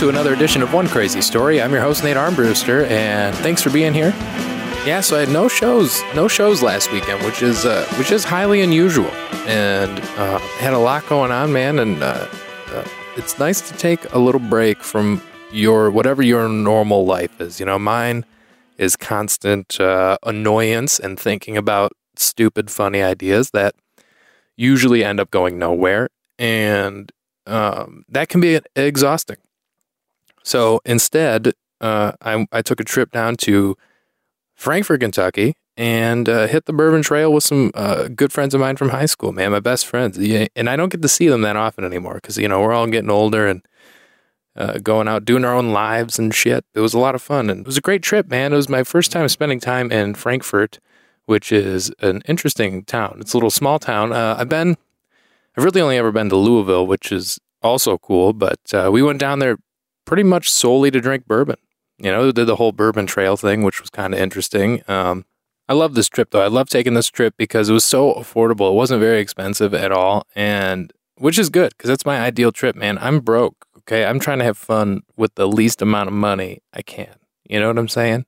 to another edition of One Crazy Story. I'm your host Nate Armbruster, and thanks for being here. Yeah, so I had no shows, no shows last weekend, which is uh, which is highly unusual, and uh, had a lot going on, man. And uh, uh, it's nice to take a little break from your whatever your normal life is. You know, mine is constant uh, annoyance and thinking about stupid, funny ideas that usually end up going nowhere, and um, that can be exhausting. So instead, uh, I, I took a trip down to Frankfort, Kentucky, and uh, hit the Bourbon Trail with some uh, good friends of mine from high school, man, my best friends. And I don't get to see them that often anymore because, you know, we're all getting older and uh, going out, doing our own lives and shit. It was a lot of fun. And it was a great trip, man. It was my first time spending time in Frankfort, which is an interesting town. It's a little small town. Uh, I've been, I've really only ever been to Louisville, which is also cool, but uh, we went down there pretty much solely to drink bourbon. You know, did the whole bourbon trail thing, which was kind of interesting. Um, I love this trip though. I love taking this trip because it was so affordable. It wasn't very expensive at all, and which is good because that's my ideal trip, man. I'm broke. Okay, I'm trying to have fun with the least amount of money I can. You know what I'm saying?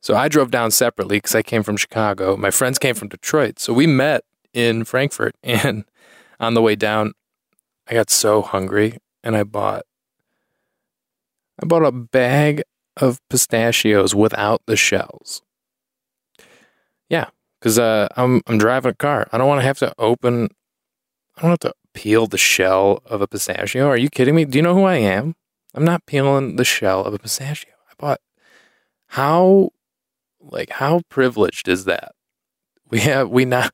So I drove down separately because I came from Chicago. My friends came from Detroit, so we met in Frankfort. And on the way down, I got so hungry, and I bought I bought a bag of pistachios without the shells. Yeah, because uh, I'm I'm driving a car. I don't want to have to open. I don't have to peel the shell of a pistachio. Are you kidding me? Do you know who I am? I'm not peeling the shell of a pistachio. I bought. How, like, how privileged is that? We have we not.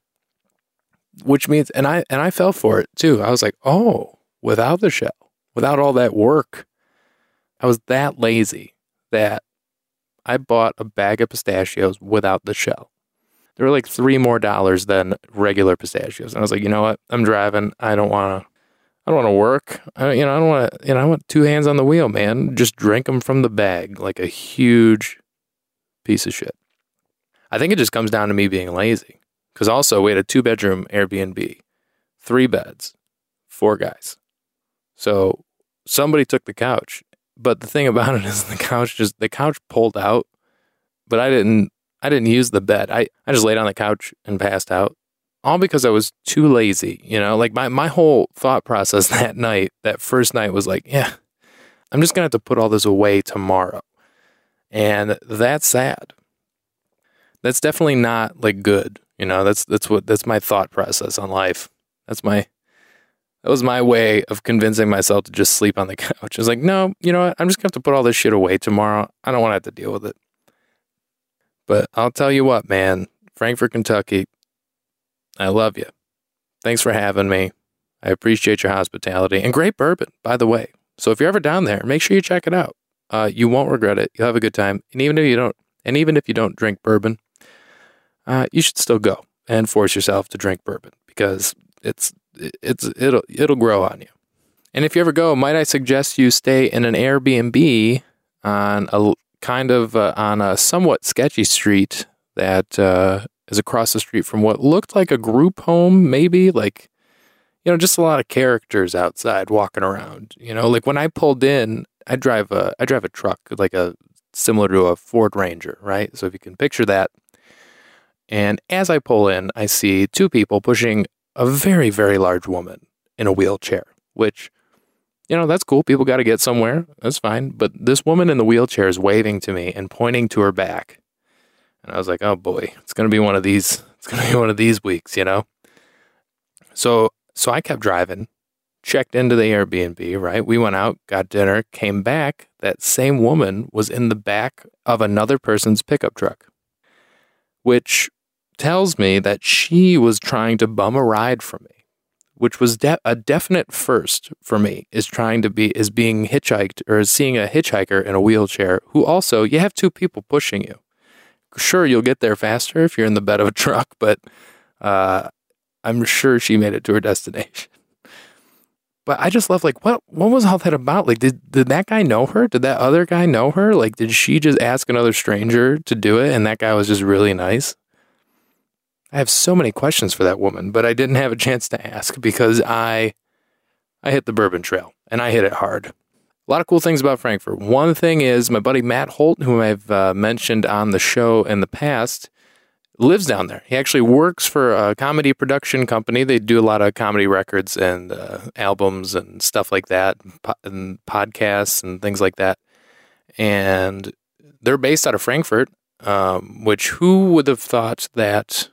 Which means, and I and I fell for it too. I was like, oh, without the shell, without all that work, I was that lazy that I bought a bag of pistachios without the shell. They were like three more dollars than regular pistachios. And I was like, you know what? I'm driving. I don't want to. I don't want to work. I, you know, I don't want to. You know, I want two hands on the wheel, man. Just drink them from the bag like a huge piece of shit. I think it just comes down to me being lazy. Because also, we had a two bedroom Airbnb, three beds, four guys. So somebody took the couch but the thing about it is the couch just the couch pulled out, but I didn't I didn't use the bed. I, I just laid on the couch and passed out. All because I was too lazy, you know, like my, my whole thought process that night, that first night was like, yeah, I'm just gonna have to put all this away tomorrow. And that's sad. That's definitely not like good. You know, that's that's what that's my thought process on life. That's my that was my way of convincing myself to just sleep on the couch. I was like, no, you know what? I'm just going to have to put all this shit away tomorrow. I don't want to have to deal with it. But I'll tell you what, man, Frankfort, Kentucky, I love you. Thanks for having me. I appreciate your hospitality and great bourbon, by the way. So if you're ever down there, make sure you check it out. Uh, you won't regret it. You'll have a good time. And even if you don't, and even if you don't drink bourbon, uh, you should still go and force yourself to drink bourbon because it's it's it'll it'll grow on you. And if you ever go, might I suggest you stay in an Airbnb on a kind of uh, on a somewhat sketchy street that uh, is across the street from what looked like a group home, maybe like you know just a lot of characters outside walking around. You know, like when I pulled in, I drive a I drive a truck like a similar to a Ford Ranger, right? So if you can picture that. And as I pull in, I see two people pushing a very, very large woman in a wheelchair, which, you know, that's cool. People got to get somewhere. That's fine. But this woman in the wheelchair is waving to me and pointing to her back. And I was like, oh boy, it's going to be one of these, it's going to be one of these weeks, you know? So, so I kept driving, checked into the Airbnb, right? We went out, got dinner, came back. That same woman was in the back of another person's pickup truck, which tells me that she was trying to bum a ride from me, which was de- a definite first for me. Is trying to be is being hitchhiked or seeing a hitchhiker in a wheelchair who also you have two people pushing you. Sure, you'll get there faster if you're in the bed of a truck, but uh, I'm sure she made it to her destination. But I just love like what what was all that about? Like did did that guy know her? Did that other guy know her? Like did she just ask another stranger to do it and that guy was just really nice? I have so many questions for that woman, but I didn't have a chance to ask because I I hit the bourbon trail and I hit it hard. A lot of cool things about Frankfort. One thing is my buddy Matt Holt, whom I've uh, mentioned on the show in the past, lives down there. He actually works for a comedy production company. They do a lot of comedy records and uh, albums and stuff like that, and podcasts and things like that. And they're based out of Frankfort, um, which who would have thought that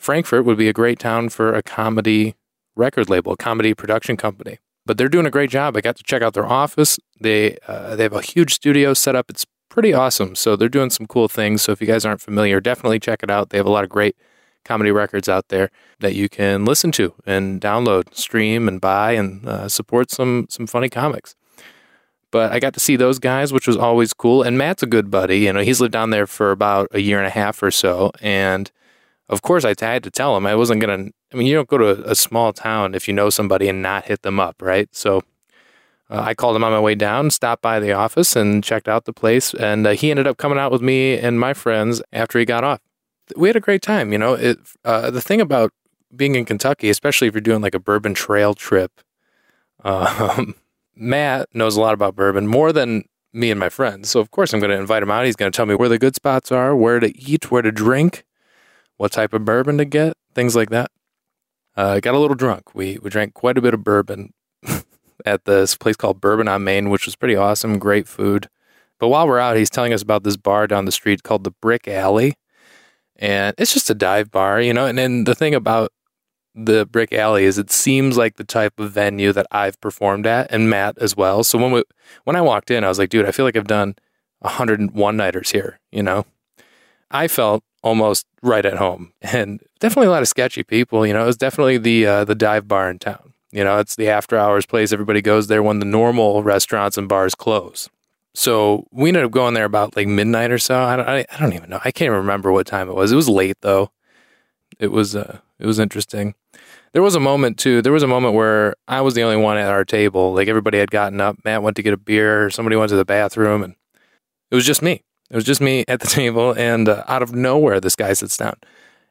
Frankfort would be a great town for a comedy record label, a comedy production company? But they're doing a great job. I got to check out their office. They uh, they have a huge studio set up. It's pretty awesome. So they're doing some cool things. So if you guys aren't familiar, definitely check it out. They have a lot of great comedy records out there that you can listen to and download, stream, and buy, and uh, support some some funny comics. But I got to see those guys, which was always cool. And Matt's a good buddy. You know, he's lived down there for about a year and a half or so. And of course, I had to tell him I wasn't gonna. I mean, you don't go to a, a small town if you know somebody and not hit them up, right? So uh, I called him on my way down, stopped by the office, and checked out the place. And uh, he ended up coming out with me and my friends after he got off. We had a great time. You know, it, uh, the thing about being in Kentucky, especially if you're doing like a bourbon trail trip, um, Matt knows a lot about bourbon more than me and my friends. So of course I'm going to invite him out. He's going to tell me where the good spots are, where to eat, where to drink, what type of bourbon to get, things like that. Uh, got a little drunk. We we drank quite a bit of bourbon at this place called Bourbon on Main, which was pretty awesome, great food. But while we're out, he's telling us about this bar down the street called the Brick Alley. And it's just a dive bar, you know. And then the thing about the Brick Alley is it seems like the type of venue that I've performed at and Matt as well. So when we, when I walked in, I was like, dude, I feel like I've done 101 nighters here, you know. I felt almost right at home and definitely a lot of sketchy people, you know. It was definitely the uh, the dive bar in town. You know, it's the after hours place. Everybody goes there when the normal restaurants and bars close. So we ended up going there about like midnight or so. I don't, I, I don't even know. I can't remember what time it was. It was late though. It was uh, it was interesting. There was a moment too. There was a moment where I was the only one at our table. Like everybody had gotten up. Matt went to get a beer. Somebody went to the bathroom, and it was just me. It was just me at the table. And uh, out of nowhere, this guy sits down.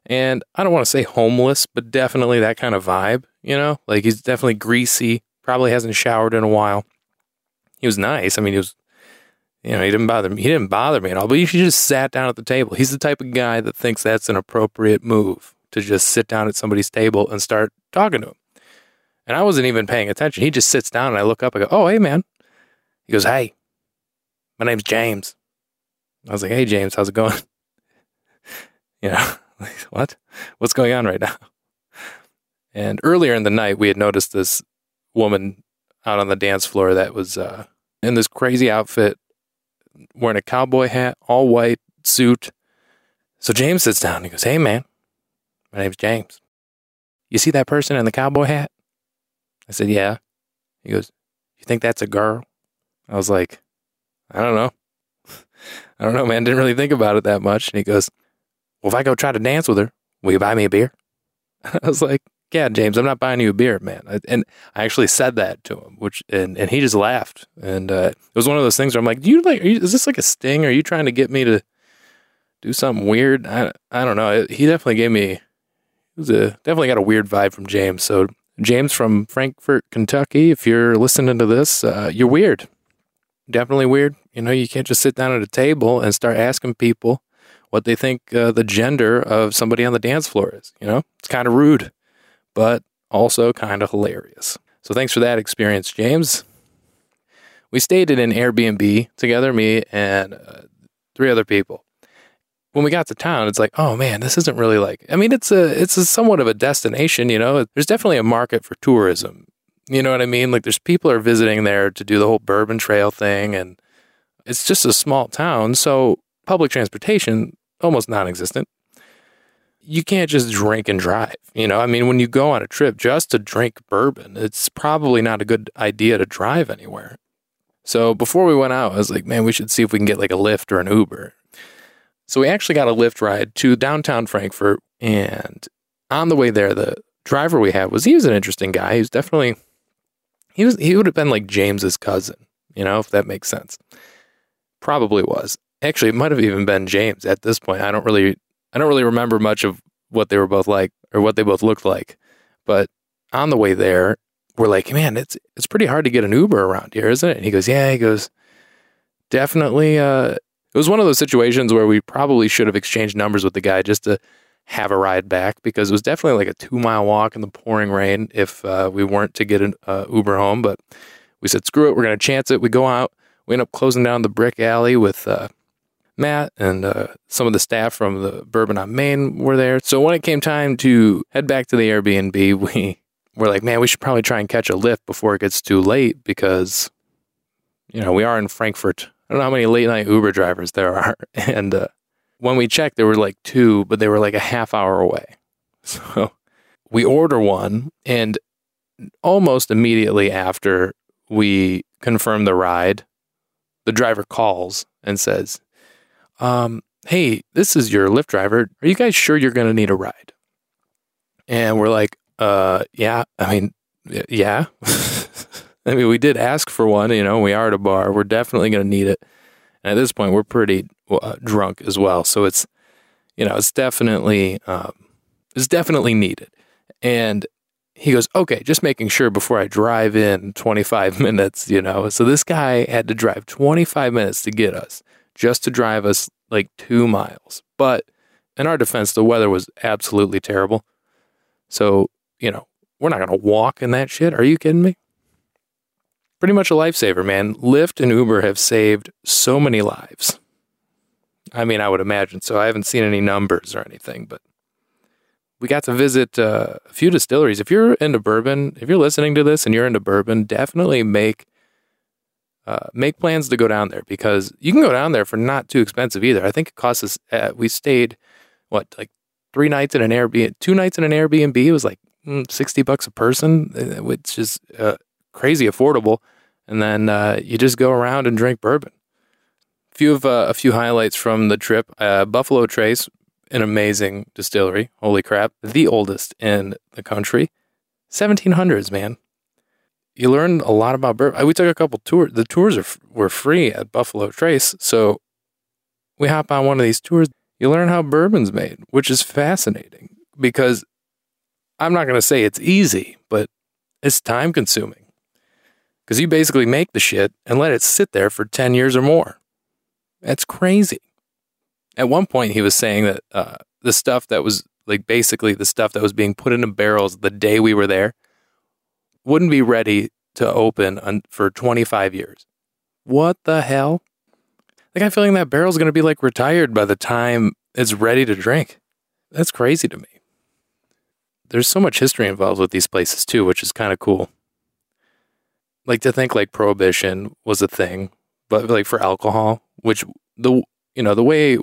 And I don't want to say homeless, but definitely that kind of vibe. You know, like he's definitely greasy, probably hasn't showered in a while. He was nice. I mean, he was, you know, he didn't bother me. He didn't bother me at all, but he just sat down at the table. He's the type of guy that thinks that's an appropriate move to just sit down at somebody's table and start talking to him. And I wasn't even paying attention. He just sits down and I look up. I go, Oh, hey, man. He goes, Hey, my name's James. I was like, Hey, James, how's it going? you know, like, what? What's going on right now? And earlier in the night, we had noticed this woman out on the dance floor that was uh, in this crazy outfit, wearing a cowboy hat, all white suit. So James sits down and he goes, Hey, man, my name's James. You see that person in the cowboy hat? I said, Yeah. He goes, You think that's a girl? I was like, I don't know. I don't know, man. Didn't really think about it that much. And he goes, Well, if I go try to dance with her, will you buy me a beer? I was like, yeah, James, I'm not buying you a beer, man. And I actually said that to him, which and, and he just laughed. And uh, it was one of those things where I'm like, do you like? You, is this like a sting? Are you trying to get me to do something weird? I I don't know. He definitely gave me. It was a definitely got a weird vibe from James. So James from Frankfort, Kentucky, if you're listening to this, uh, you're weird. Definitely weird. You know, you can't just sit down at a table and start asking people what they think uh, the gender of somebody on the dance floor is. You know, it's kind of rude but also kind of hilarious. So thanks for that experience, James. We stayed in an Airbnb together, me and uh, three other people. When we got to town, it's like, oh man, this isn't really like. I mean, it's a it's a somewhat of a destination, you know. There's definitely a market for tourism. You know what I mean? Like, there's people are visiting there to do the whole Bourbon Trail thing, and it's just a small town, so public transportation almost non-existent you can't just drink and drive. You know, I mean, when you go on a trip just to drink bourbon, it's probably not a good idea to drive anywhere. So before we went out, I was like, man, we should see if we can get like a Lyft or an Uber. So we actually got a Lyft ride to downtown Frankfort. And on the way there, the driver we had was, he was an interesting guy. He was definitely, he was, he would have been like James's cousin, you know, if that makes sense. Probably was. Actually, it might have even been James at this point. I don't really I don't really remember much of what they were both like or what they both looked like. But on the way there, we're like, man, it's it's pretty hard to get an Uber around here, isn't it? And he goes, yeah. He goes, definitely. Uh, it was one of those situations where we probably should have exchanged numbers with the guy just to have a ride back because it was definitely like a two mile walk in the pouring rain if uh, we weren't to get an uh, Uber home. But we said, screw it, we're going to chance it. We go out. We end up closing down the brick alley with uh, Matt and uh, some of the staff from the Bourbon on Main were there. So when it came time to head back to the Airbnb, we were like, man, we should probably try and catch a lift before it gets too late because, you know, we are in Frankfort. I don't know how many late night Uber drivers there are. And uh, when we checked, there were like two, but they were like a half hour away. So we order one, and almost immediately after we confirm the ride, the driver calls and says, um, Hey, this is your Lyft driver. Are you guys sure you're going to need a ride? And we're like, uh, yeah, I mean, yeah. I mean, we did ask for one, you know, we are at a bar. We're definitely going to need it. And at this point, we're pretty uh, drunk as well. So it's, you know, it's definitely, um, it's definitely needed. And he goes, okay, just making sure before I drive in 25 minutes, you know. So this guy had to drive 25 minutes to get us, just to drive us like two miles. But in our defense, the weather was absolutely terrible. So, you know, we're not going to walk in that shit. Are you kidding me? Pretty much a lifesaver, man. Lyft and Uber have saved so many lives. I mean, I would imagine so. I haven't seen any numbers or anything, but we got to visit uh, a few distilleries. If you're into bourbon, if you're listening to this and you're into bourbon, definitely make uh, make plans to go down there because you can go down there for not too expensive either. I think it cost us. Uh, we stayed what like three nights in an Airbnb, two nights in an Airbnb. It was like mm, sixty bucks a person, uh, which is uh, crazy affordable. And then uh, you just go around and drink bourbon. A few of uh, a few highlights from the trip: uh, Buffalo Trace an amazing distillery. Holy crap. The oldest in the country. 1700s, man. You learn a lot about bourbon. Uh, we took a couple tours. The tours are, were free at Buffalo Trace. So we hop on one of these tours. You learn how bourbon's made, which is fascinating because I'm not going to say it's easy, but it's time consuming. Because you basically make the shit and let it sit there for 10 years or more. That's crazy at one point he was saying that uh, the stuff that was like basically the stuff that was being put into barrels the day we were there wouldn't be ready to open for 25 years. What the hell? Like I'm feeling that barrel's going to be like retired by the time it's ready to drink. That's crazy to me. There's so much history involved with these places too, which is kind of cool. Like to think like prohibition was a thing, but like for alcohol, which the you know, the way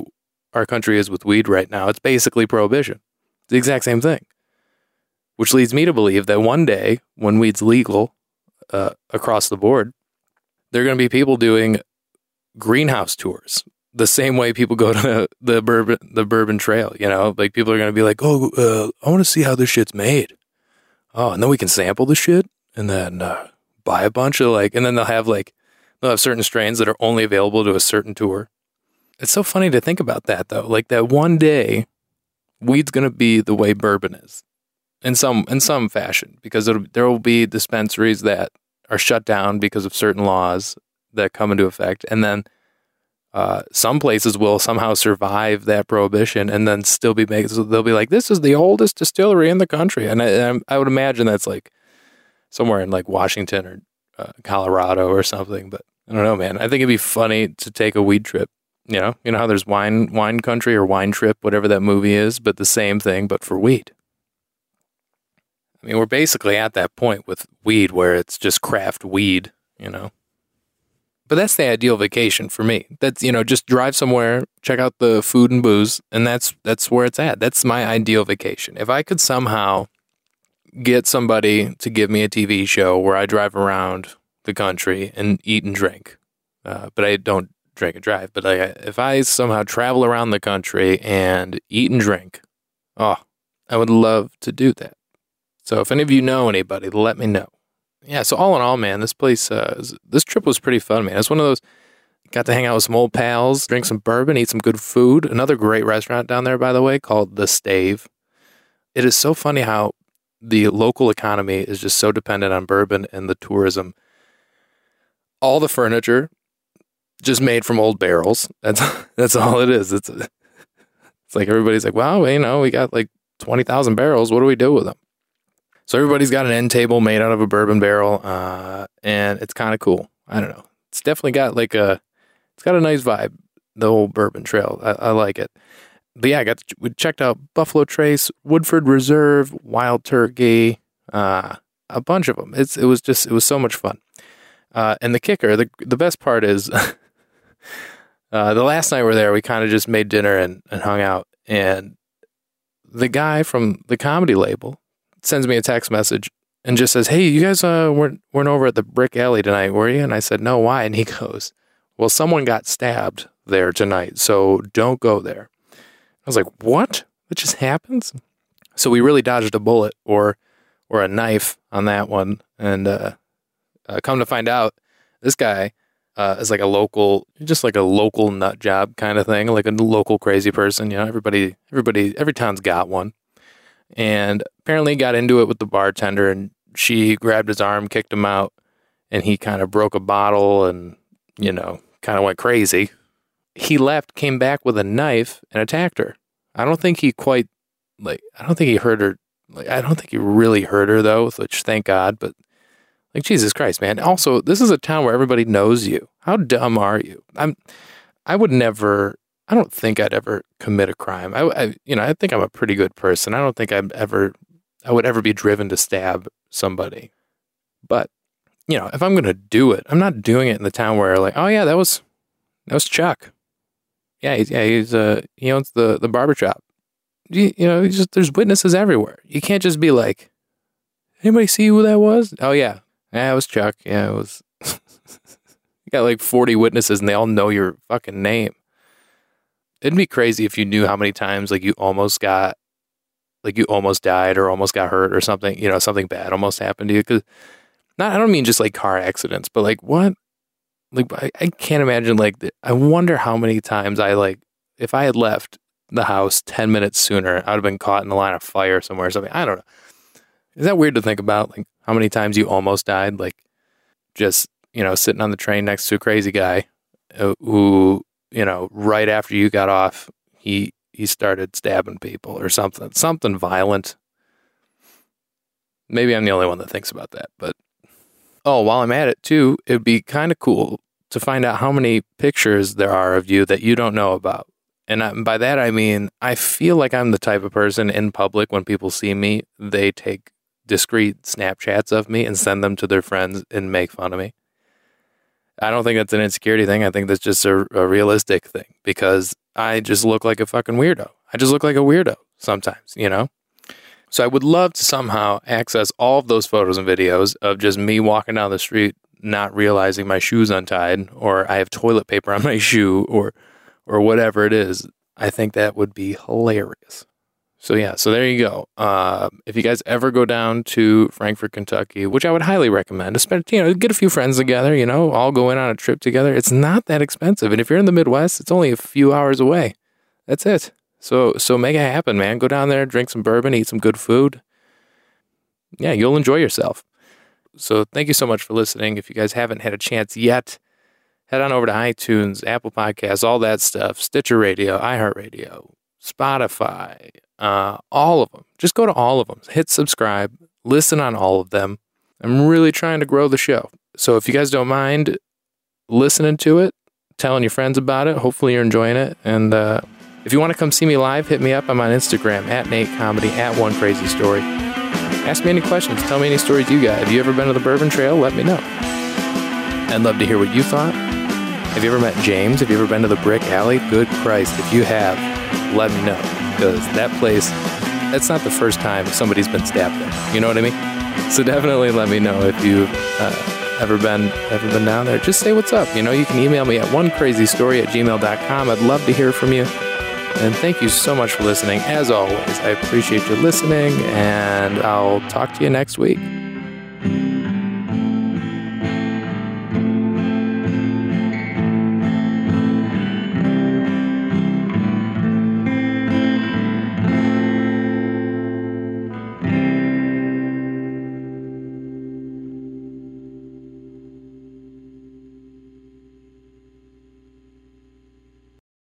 our country is with weed right now, it's basically prohibition. It's the exact same thing. Which leads me to believe that one day, when weed's legal uh, across the board, there are going to be people doing greenhouse tours the same way people go to the bourbon the bourbon trail. You know, like people are going to be like, "Oh, uh, I want to see how this shit's made." Oh, and then we can sample the shit and then uh, buy a bunch of like, and then they'll have like they'll have certain strains that are only available to a certain tour. It's so funny to think about that though. Like that one day, weed's going to be the way bourbon is, in some in some fashion, because there will be dispensaries that are shut down because of certain laws that come into effect, and then uh, some places will somehow survive that prohibition and then still be making. So they'll be like, "This is the oldest distillery in the country," and I, I would imagine that's like somewhere in like Washington or uh, Colorado or something. But I don't know, man. I think it'd be funny to take a weed trip you know, you know how there's wine wine country or wine trip, whatever that movie is, but the same thing, but for weed. I mean, we're basically at that point with weed where it's just craft weed, you know. But that's the ideal vacation for me. That's you know, just drive somewhere, check out the food and booze, and that's that's where it's at. That's my ideal vacation. If I could somehow get somebody to give me a TV show where I drive around the country and eat and drink, uh, but I don't drink and drive, but like, if I somehow travel around the country and eat and drink, oh, I would love to do that. So if any of you know anybody, let me know. Yeah, so all in all, man, this place, uh, this trip was pretty fun, man. It's one of those, got to hang out with some old pals, drink some bourbon, eat some good food. Another great restaurant down there, by the way, called The Stave. It is so funny how the local economy is just so dependent on bourbon and the tourism. All the furniture just made from old barrels. That's that's all it is. It's it's like everybody's like, well, you know, we got like twenty thousand barrels. What do we do with them? So everybody's got an end table made out of a bourbon barrel, uh, and it's kind of cool. I don't know. It's definitely got like a, it's got a nice vibe. The old bourbon trail, I, I like it. But yeah, I got we checked out Buffalo Trace, Woodford Reserve, Wild Turkey, uh, a bunch of them. It's it was just it was so much fun. Uh, and the kicker, the the best part is, uh, the last night we are there, we kind of just made dinner and, and hung out. And the guy from the comedy label sends me a text message and just says, "Hey, you guys uh, weren't weren't over at the Brick Alley tonight, were you?" And I said, "No, why?" And he goes, "Well, someone got stabbed there tonight, so don't go there." I was like, "What? That just happens?" So we really dodged a bullet or or a knife on that one, and uh, uh, come to find out, this guy uh, is like a local, just like a local nut job kind of thing, like a local crazy person. You know, everybody, everybody, every town's got one and apparently got into it with the bartender and she grabbed his arm, kicked him out, and he kind of broke a bottle and, you know, kind of went crazy. He left, came back with a knife and attacked her. I don't think he quite like I don't think he hurt her like I don't think he really hurt her though, which thank God, but like Jesus Christ, man. Also, this is a town where everybody knows you. How dumb are you? I'm I would never I don't think I'd ever commit a crime. I, I, you know, I think I'm a pretty good person. I don't think I'm ever, I would ever be driven to stab somebody. But, you know, if I'm going to do it, I'm not doing it in the town where like, oh yeah, that was, that was Chuck. Yeah, he's, yeah, he's, uh, he owns the, the barber shop. You, you know, just, there's witnesses everywhere. You can't just be like, anybody see who that was? Oh yeah. Yeah, it was Chuck. Yeah, it was, you got like 40 witnesses and they all know your fucking name it'd be crazy if you knew how many times like you almost got like you almost died or almost got hurt or something, you know, something bad almost happened to you. Cause not, I don't mean just like car accidents, but like what? Like, I, I can't imagine, like, I wonder how many times I like, if I had left the house 10 minutes sooner, I would have been caught in the line of fire somewhere or something. I don't know. Is that weird to think about? Like, how many times you almost died? Like, just, you know, sitting on the train next to a crazy guy uh, who you know, right after you got off, he he started stabbing people or something, something violent. Maybe I'm the only one that thinks about that, but oh, while I'm at it too, it'd be kind of cool to find out how many pictures there are of you that you don't know about. And by that I mean I feel like I'm the type of person in public when people see me, they take discreet Snapchats of me and send them to their friends and make fun of me. I don't think that's an insecurity thing. I think that's just a, a, realistic thing because I just look like a fucking weirdo. I just look like a weirdo sometimes, you know? So I would love to somehow access all of those photos and videos of just me walking down the street, not realizing my shoe's untied, or I have toilet paper on my shoe, or or whatever it is. I think that would be hilarious. So yeah, so there you go. Uh, if you guys ever go down to Frankfort, Kentucky, which I would highly recommend, especially you know, get a few friends together, you know, all go in on a trip together. It's not that expensive, and if you're in the Midwest, it's only a few hours away. That's it. So so make it happen, man. Go down there, drink some bourbon, eat some good food. Yeah, you'll enjoy yourself. So thank you so much for listening. If you guys haven't had a chance yet, head on over to iTunes, Apple Podcasts, all that stuff, Stitcher Radio, iHeartRadio, Spotify, uh, all of them. Just go to all of them, hit subscribe, listen on all of them. I'm really trying to grow the show. So if you guys don't mind listening to it, telling your friends about it, hopefully you're enjoying it. And uh, if you want to come see me live, hit me up. I'm on Instagram at Nate Comedy at One Crazy Story. Ask me any questions. Tell me any stories you got. Have you ever been to the Bourbon Trail? Let me know. I'd love to hear what you thought. Have you ever met James? Have you ever been to the Brick Alley? Good Christ. If you have, let me know because that place, that's not the first time somebody's been stabbed there. You know what I mean? So definitely let me know if you've uh, ever been ever been down there. Just say what's up. You know, you can email me at onecrazystory at gmail.com. I'd love to hear from you. And thank you so much for listening. As always, I appreciate you listening, and I'll talk to you next week.